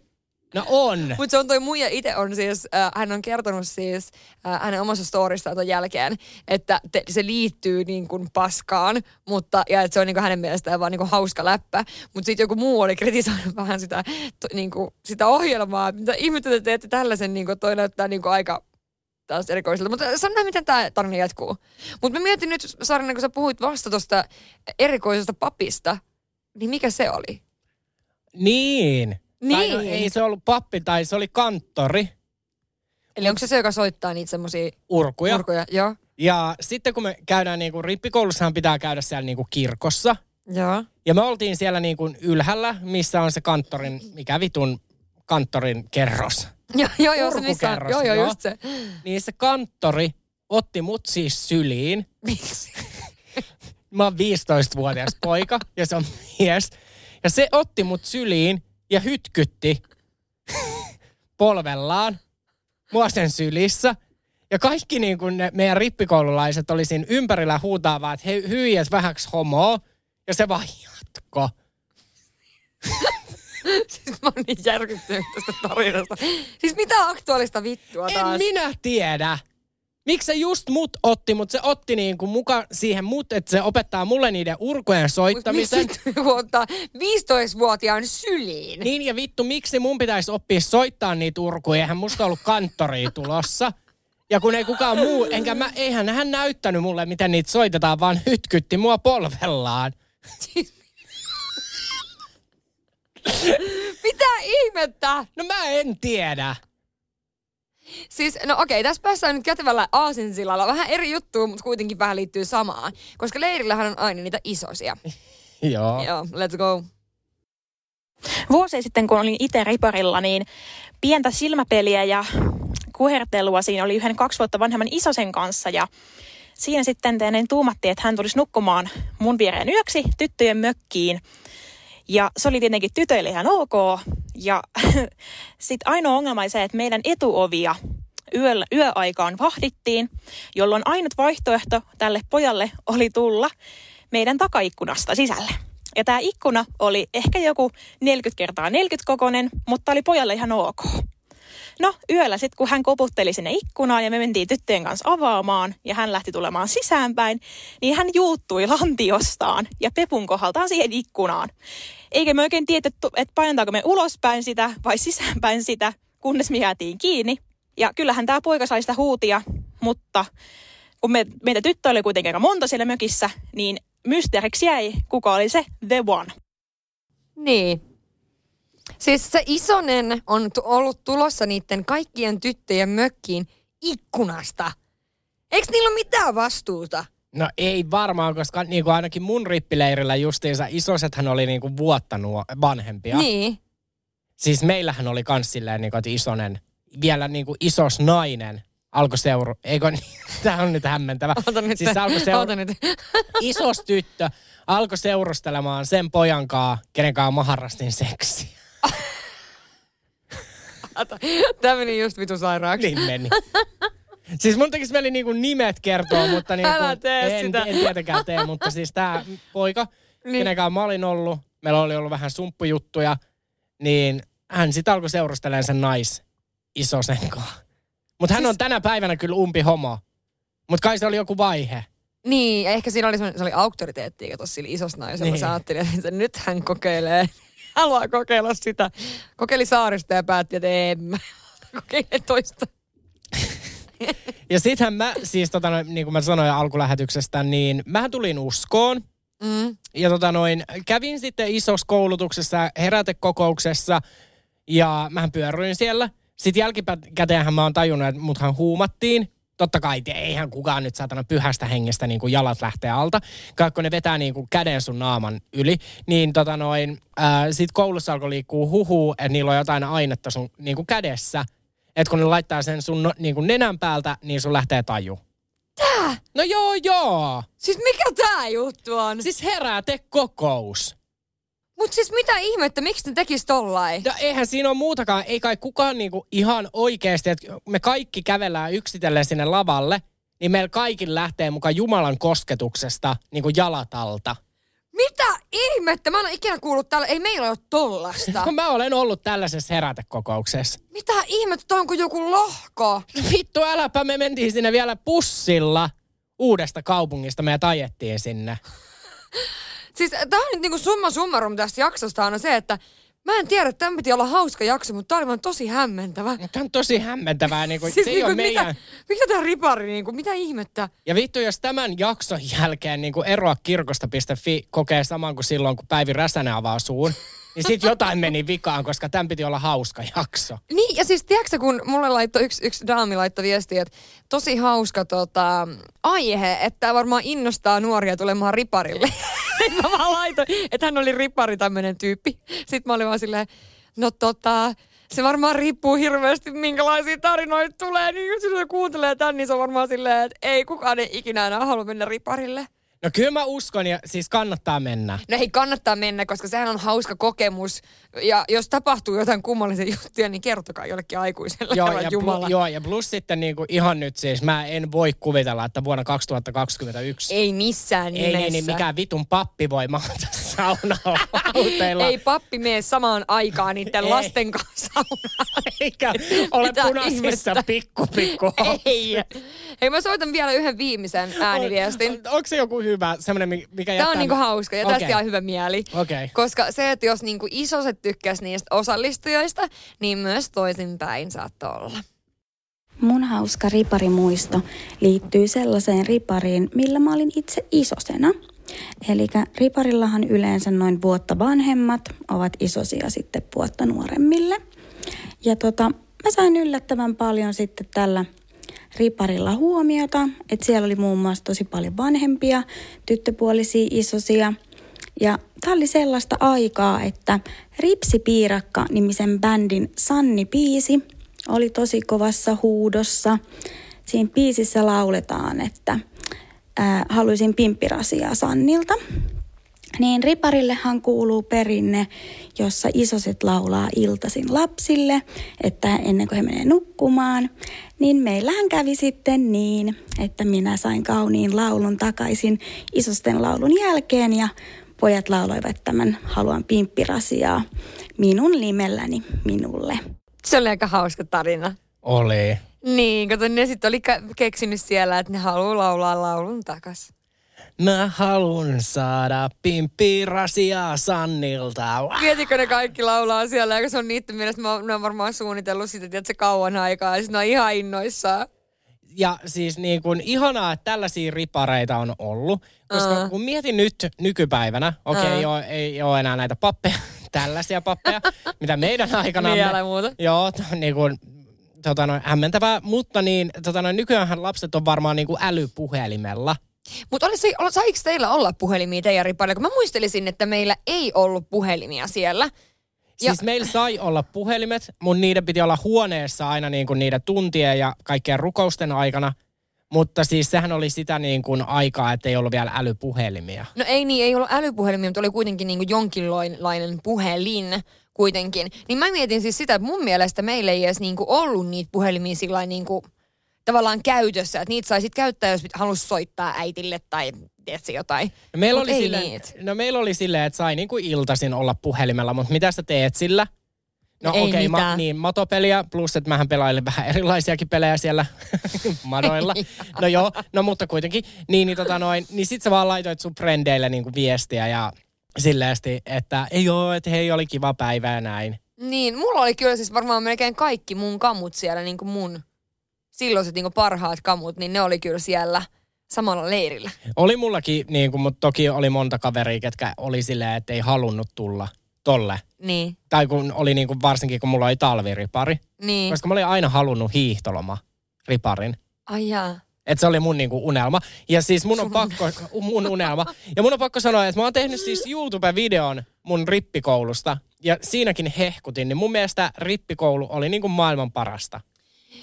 No on. Mutta se on toi muija itse on siis, äh, hän on kertonut siis äh, hänen omassa storistaan ton jälkeen, että te, se liittyy niin kuin paskaan, mutta, ja että se on niin kuin hänen mielestään vaan niin kuin hauska läppä. Mutta sitten joku muu oli kritisoinut vähän sitä, to, niin kuin, sitä ohjelmaa, mitä ihmettä te teette tällaisen, niin kuin, toi näyttää niin kuin aika taas erikoiselta. Mutta sano miten tämä tarina jatkuu. Mutta mä mietin nyt, Sarina, kun sä puhuit vasta tuosta erikoisesta papista, niin mikä se oli? Niin. Tai no, Niin. ei se ollut pappi, tai se oli kanttori. Eli onko se se, joka soittaa niitä semmosia Urkuja. urkuja? Joo. Ja sitten kun me käydään niinku, rippikoulussahan pitää käydä siellä niinku kirkossa. Joo. Ja me oltiin siellä niinku ylhäällä, missä on se kanttorin, mikä vitun kanttorin kerros. Joo, joo, joo, se missä joo, joo. just se. Niin se kanttori otti mut siis syliin. Miksi? Mä oon 15-vuotias poika ja se on mies. Ja se otti mut syliin ja hytkytti polvellaan mua sen sylissä. Ja kaikki niin kuin ne meidän rippikoululaiset oli siinä ympärillä huutaa vaan, että hei, hyi, että vähäks homoa. Ja se vaan jatko. Siis mä oon niin järkyttynyt tästä tarinasta. Siis mitä aktuaalista vittua En taas? minä tiedä. Miksi se just mut otti, mutta se otti niin kuin mukaan siihen mut, että se opettaa mulle niiden urkojen soittamisen. Miksi ottaa 15-vuotiaan syliin? Niin ja vittu, miksi mun pitäisi oppia soittaa niitä urkuja? Eihän musta ollut kanttoria tulossa. Ja kun ei kukaan muu, enkä mä, eihän hän näyttänyt mulle, miten niitä soitetaan, vaan hytkytti mua polvellaan. Mitä ihmettä? No mä en tiedä. Siis, no okei, tässä päästään nyt kätevällä aasinsillalla. Vähän eri juttu, mutta kuitenkin vähän liittyy samaan. Koska leirillähän on aina niitä isosia. Joo. Joo, let's go. Vuosi sitten, kun olin itse riparilla, niin pientä silmäpeliä ja kuhertelua siinä oli yhden kaksi vuotta vanhemman isosen kanssa. Ja siinä sitten teinen tuumattiin, että hän tulisi nukkumaan mun viereen yöksi tyttöjen mökkiin. Ja se oli tietenkin tytöille ihan ok. Ja sitten ainoa ongelma oli se, että meidän etuovia yöllä, yöaikaan vahdittiin, jolloin ainut vaihtoehto tälle pojalle oli tulla meidän takaikkunasta sisälle. Ja tämä ikkuna oli ehkä joku 40 kertaa 40 kokonen, mutta oli pojalle ihan ok. No yöllä sitten kun hän koputteli sinne ikkunaan ja me mentiin tyttöjen kanssa avaamaan ja hän lähti tulemaan sisäänpäin, niin hän juuttui lantiostaan ja pepun kohdaltaan siihen ikkunaan. Eikä me oikein tiedetty, että painetaanko me ulospäin sitä vai sisäänpäin sitä, kunnes me jäätiin kiinni. Ja kyllähän tämä poika sai sitä huutia, mutta kun me, meitä tyttöjä oli kuitenkin aika monta siellä mökissä, niin mysteeriksi jäi, kuka oli se the one. Niin. Siis se isonen on tu- ollut tulossa niiden kaikkien tyttöjen mökkiin ikkunasta. Eikö niillä ole mitään vastuuta? No ei varmaan, koska niin kuin ainakin mun rippileirillä justiinsa isosethan oli niin kuin vuotta nuo vanhempia. Niin. Siis meillähän oli kans silleen, niin kuin, että isonen, vielä niin kuin isos nainen alkoi seuru... Eikö niin? Tämä on nyt hämmentävä. Ota nyt, siis alkoi seuru... ota nyt. Isos tyttö alkoi seurustelemaan sen pojan kaa, kenen kanssa mä harrastin seksiä. Tämä meni just vitu sairaaksi. Niin meni. Siis mun tekisi mieli niinku nimet kertoa, mutta niinku, Älä tee en, sitä. en tietenkään tee, mutta siis tää poika, niin. kenen kanssa mä olin ollut, meillä oli ollut vähän sumppujuttuja, niin hän sitten alkoi seurustelemaan sen nais isosen kanssa. Mutta hän Siis- on tänä päivänä kyllä umpi homo. Mutta kai se oli joku vaihe. Niin, ja ehkä siinä oli, se oli auktoriteetti, kato sillä isossa naisella. Niin. Sä ajattelin, että nyt hän kokeilee, haluaa kokeilla sitä. Kokeili saarista ja päätti, että en mä kokeile toista. Ja sittenhän mä, siis tota noin, niin kuin mä sanoin alkulähetyksestä, niin mähän tulin uskoon. Mm. Ja tota noin, kävin sitten isossa koulutuksessa, herätekokouksessa, ja mähän pyöryin siellä. Sitten jälkikäteenhän mä oon tajunnut, että muthan huumattiin. Totta kai, eihän kukaan nyt saatana pyhästä hengestä niin kuin jalat lähtee alta. Kun ne vetää niin kuin käden sun naaman yli, niin tota noin, ää, sit koulussa alkoi liikkuu huhu, että niillä on jotain ainetta sun niin kuin kädessä. Että kun ne laittaa sen sun no, niin kuin nenän päältä, niin sun lähtee taju. Tää? No joo, joo. Siis mikä tää juttu on? Siis herätekokous. Mut siis mitä ihmettä, miksi ne tekis tollain? No eihän siinä ole muutakaan. Ei kai kukaan niinku ihan oikeasti, että me kaikki kävellään yksitellen sinne lavalle, niin meillä kaikilla lähtee mukaan Jumalan kosketuksesta niinku jalat alta. Mitä ihmettä? Mä en ole ikinä kuullut täällä, ei meillä ole tollasta. No mä olen ollut tällaisessa herätekokouksessa. Mitä ihmettä, tää on kuin joku lohko. Vittu äläpä, me mentiin sinne vielä pussilla uudesta kaupungista. Me ajettiin sinne. Siis tää on nyt niinku summa summarum tästä jaksosta on se, että Mä en tiedä, että tämän piti olla hauska jakso, mutta tää oli tosi hämmentävä. Tämä on tosi hämmentävää, niin kuin, Siis se ei niinku, ole meidän... mitä, mikä tää ripari, niinku, mitä ihmettä? Ja vittu, jos tämän jakson jälkeen niin kuin eroa kirkosta.fi kokee saman kuin silloin, kun Päivi Räsänen avaa suun, niin sit jotain meni vikaan, koska tämän piti olla hauska jakso. Niin, ja siis tiedätkö, kun mulle laittoi yksi, yksi daami laittoi viestiä, että tosi hauska tota, aihe, että varmaan innostaa nuoria tulemaan riparille. Mä vaan laitoin, että hän oli ripari tämmönen tyyppi. Sitten mä olin vaan silleen, no tota, se varmaan riippuu hirveästi, minkälaisia tarinoita tulee. Niin jos se kuuntelee tän, niin se on varmaan silleen, että ei kukaan ei ikinä enää halua mennä riparille. No kyllä mä uskon ja siis kannattaa mennä. No ei kannattaa mennä, koska sehän on hauska kokemus. Ja jos tapahtuu jotain kummallisia juttuja, niin kertokaa jollekin aikuiselle. Joo ja, Jumala. joo, ja plus sitten niinku ihan nyt siis, mä en voi kuvitella, että vuonna 2021 Ei missään ei, nimessä. niin, niin mikään vitun pappi voi maata saunalla Ei pappi mene samaan aikaan niiden Ei. lasten kanssa saunaan. Eikä ole Mitä punaisissa ihmettä? pikku pikku Ei. Hei, mä soitan vielä yhden viimeisen ääniviestin. On, onko se joku hyvä, semmoinen, mikä Tämä jättää... on niinku hauska ja tästä Okei. jää hyvä mieli. Okei. Koska se, että jos niinku isoset tykkäs niistä osallistujista, niin myös toisinpäin saattoi olla. Mun hauska riparimuisto liittyy sellaiseen ripariin, millä mä olin itse isosena. Eli riparillahan yleensä noin vuotta vanhemmat ovat isosia sitten vuotta nuoremmille. Ja tota, mä sain yllättävän paljon sitten tällä riparilla huomiota, että siellä oli muun muassa tosi paljon vanhempia, tyttöpuolisia isosia. Ja tämä oli sellaista aikaa, että Ripsipiirakka-nimisen bändin Sanni Piisi oli tosi kovassa huudossa. Siinä biisissä lauletaan, että ää, haluaisin pimppirasiaa Sannilta. Niin riparillehan kuuluu perinne, jossa isoset laulaa iltasin lapsille, että ennen kuin he menee nukkumaan. Niin meillähän kävi sitten niin, että minä sain kauniin laulun takaisin isosten laulun jälkeen ja pojat lauloivat tämän Haluan pimppirasiaa minun nimelläni minulle. Se oli aika hauska tarina. Oli. Niin, kato, ne sitten oli keksinyt siellä, että ne haluaa laulaa laulun takas. Mä halun saada pimppirasia Sannilta. Mietitkö ne kaikki laulaa siellä, ja se on niiden mielestä, mä, ne on varmaan suunnitellut sitä, että se kauan aikaa, ja sitten on ihan innoissaan. Ja siis niin kuin ihanaa, että tällaisia ripareita on ollut. Koska Aa. kun mietin nyt nykypäivänä, okei, okay, joo, ei ole enää näitä pappeja, tällaisia pappeja, mitä meidän aikana älä muuta. Joo, t- niin kuin, tota noin, hämmentävää, mutta niin, tota noin, nykyään lapset on varmaan niin kuin älypuhelimella. Mutta saiko teillä olla puhelimia teidän riparilla? Kun mä muistelisin, että meillä ei ollut puhelimia siellä. Siis meillä sai olla puhelimet, mutta niiden piti olla huoneessa aina niin kuin niiden tuntien ja kaikkien rukousten aikana. Mutta siis sehän oli sitä niin kuin aikaa, että ei ollut vielä älypuhelimia. No ei niin, ei ollut älypuhelimia, mutta oli kuitenkin niin jonkinlainen puhelin kuitenkin. Niin mä mietin siis sitä, että mun mielestä meillä ei edes niin ollut niitä puhelimia sillä niin tavallaan käytössä. Että niitä saisit käyttää, jos halusi soittaa äitille tai tiedätkö, jotain. No meillä, Mut oli niitä. no meillä oli silleen, että sai niin kuin iltaisin olla puhelimella, mutta mitä sä teet sillä? No Ei okei, okay, mitään. niin matopeliä, plus että mähän pelailen vähän erilaisiakin pelejä siellä madoilla. No joo, no mutta kuitenkin. Niin, niin, tota noin, niin sit sä vaan laitoit sun frendeille niinku viestiä ja silleesti, että ei oo, että hei, oli kiva päivä ja näin. Niin, mulla oli kyllä siis varmaan melkein kaikki mun kamut siellä, niin kuin mun silloiset niin parhaat kamut, niin ne oli kyllä siellä samalla leirillä. Oli mullakin, niin kuin, mutta toki oli monta kaveria, ketkä oli silleen, että ei halunnut tulla tolle. Niin, Tai kun oli niin kuin, varsinkin, kun mulla oli talviripari. niin. Koska mä olin aina halunnut hiihtoloma riparin. Ai jaa. Että se oli mun niinku unelma. Ja siis mun on pakko, mun unelma. Ja mun on pakko sanoa, että mä oon tehnyt siis YouTube-videon mun rippikoulusta. Ja siinäkin hehkutin, niin mun mielestä rippikoulu oli niinku maailman parasta.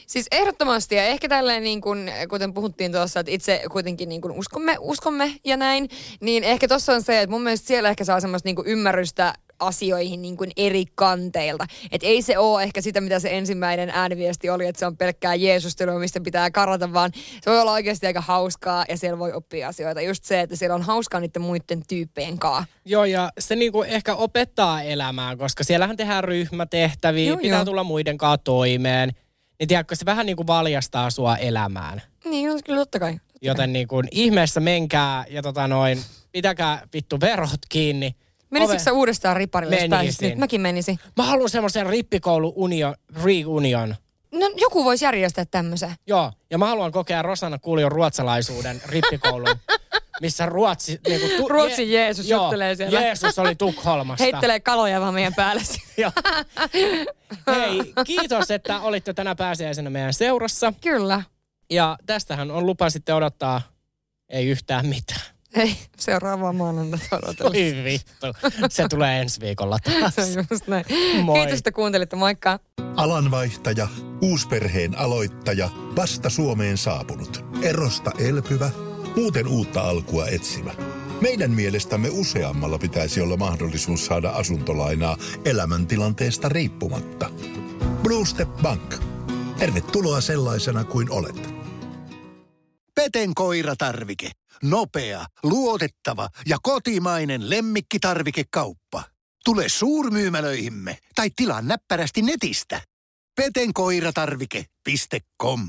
Siis ehdottomasti ja ehkä tälleen niin kuin, kuten puhuttiin tuossa, että itse kuitenkin niin kuin uskomme, uskomme ja näin, niin ehkä tuossa on se, että mun mielestä siellä ehkä saa semmoista niin kuin ymmärrystä asioihin niin kuin eri kanteilta. Että ei se ole ehkä sitä, mitä se ensimmäinen ääniviesti oli, että se on pelkkää Jeesustelua, mistä pitää karata, vaan se voi olla oikeasti aika hauskaa ja siellä voi oppia asioita. Just se, että siellä on hauskaa niiden muiden tyyppien kanssa. Joo, ja se niinku ehkä opettaa elämään, koska siellähän tehdään ryhmätehtäviä, Joo, pitää joo. tulla muiden kanssa toimeen. Niin tiedätkö, se vähän niinku valjastaa sua elämään. Niin, on kyllä totta kai. Joten niin kuin ihmeessä menkää ja tota noin, pitäkää vittu verot kiinni. Menisitkö sä uudestaan riparille, jos nyt? Mäkin menisin. Mä haluan semmoisen rippikoulu union, reunion. No joku voisi järjestää tämmöisen. Joo, ja mä haluan kokea Rosanna Kuljon ruotsalaisuuden rippikoulun, missä Ruotsi... Niin kuin tu- Ruotsin Jeesus joo, juttelee siellä. Jeesus oli Tukholmasta. Heittelee kaloja vaan meidän päälle. Joo. Hei, kiitos, että olitte tänä pääsiäisenä meidän seurassa. Kyllä. Ja tästähän on lupa sitten odottaa ei yhtään mitään. Ei, seuraavaa maanantaita odotella. Oi vittu. Se tulee ensi viikolla taas. Se on just näin. Moi. Kiitos, että kuuntelitte. Moikka. Alanvaihtaja, uusperheen aloittaja, vasta Suomeen saapunut, erosta elpyvä, muuten uutta alkua etsimä. Meidän mielestämme useammalla pitäisi olla mahdollisuus saada asuntolainaa elämäntilanteesta riippumatta. Blue Step Bank. Tervetuloa sellaisena kuin olet. Peten koiratarvike. Nopea, luotettava ja kotimainen lemmikkitarvikekauppa. Tule suurmyymälöihimme tai tilaa näppärästi netistä. petenkoiratarvike.com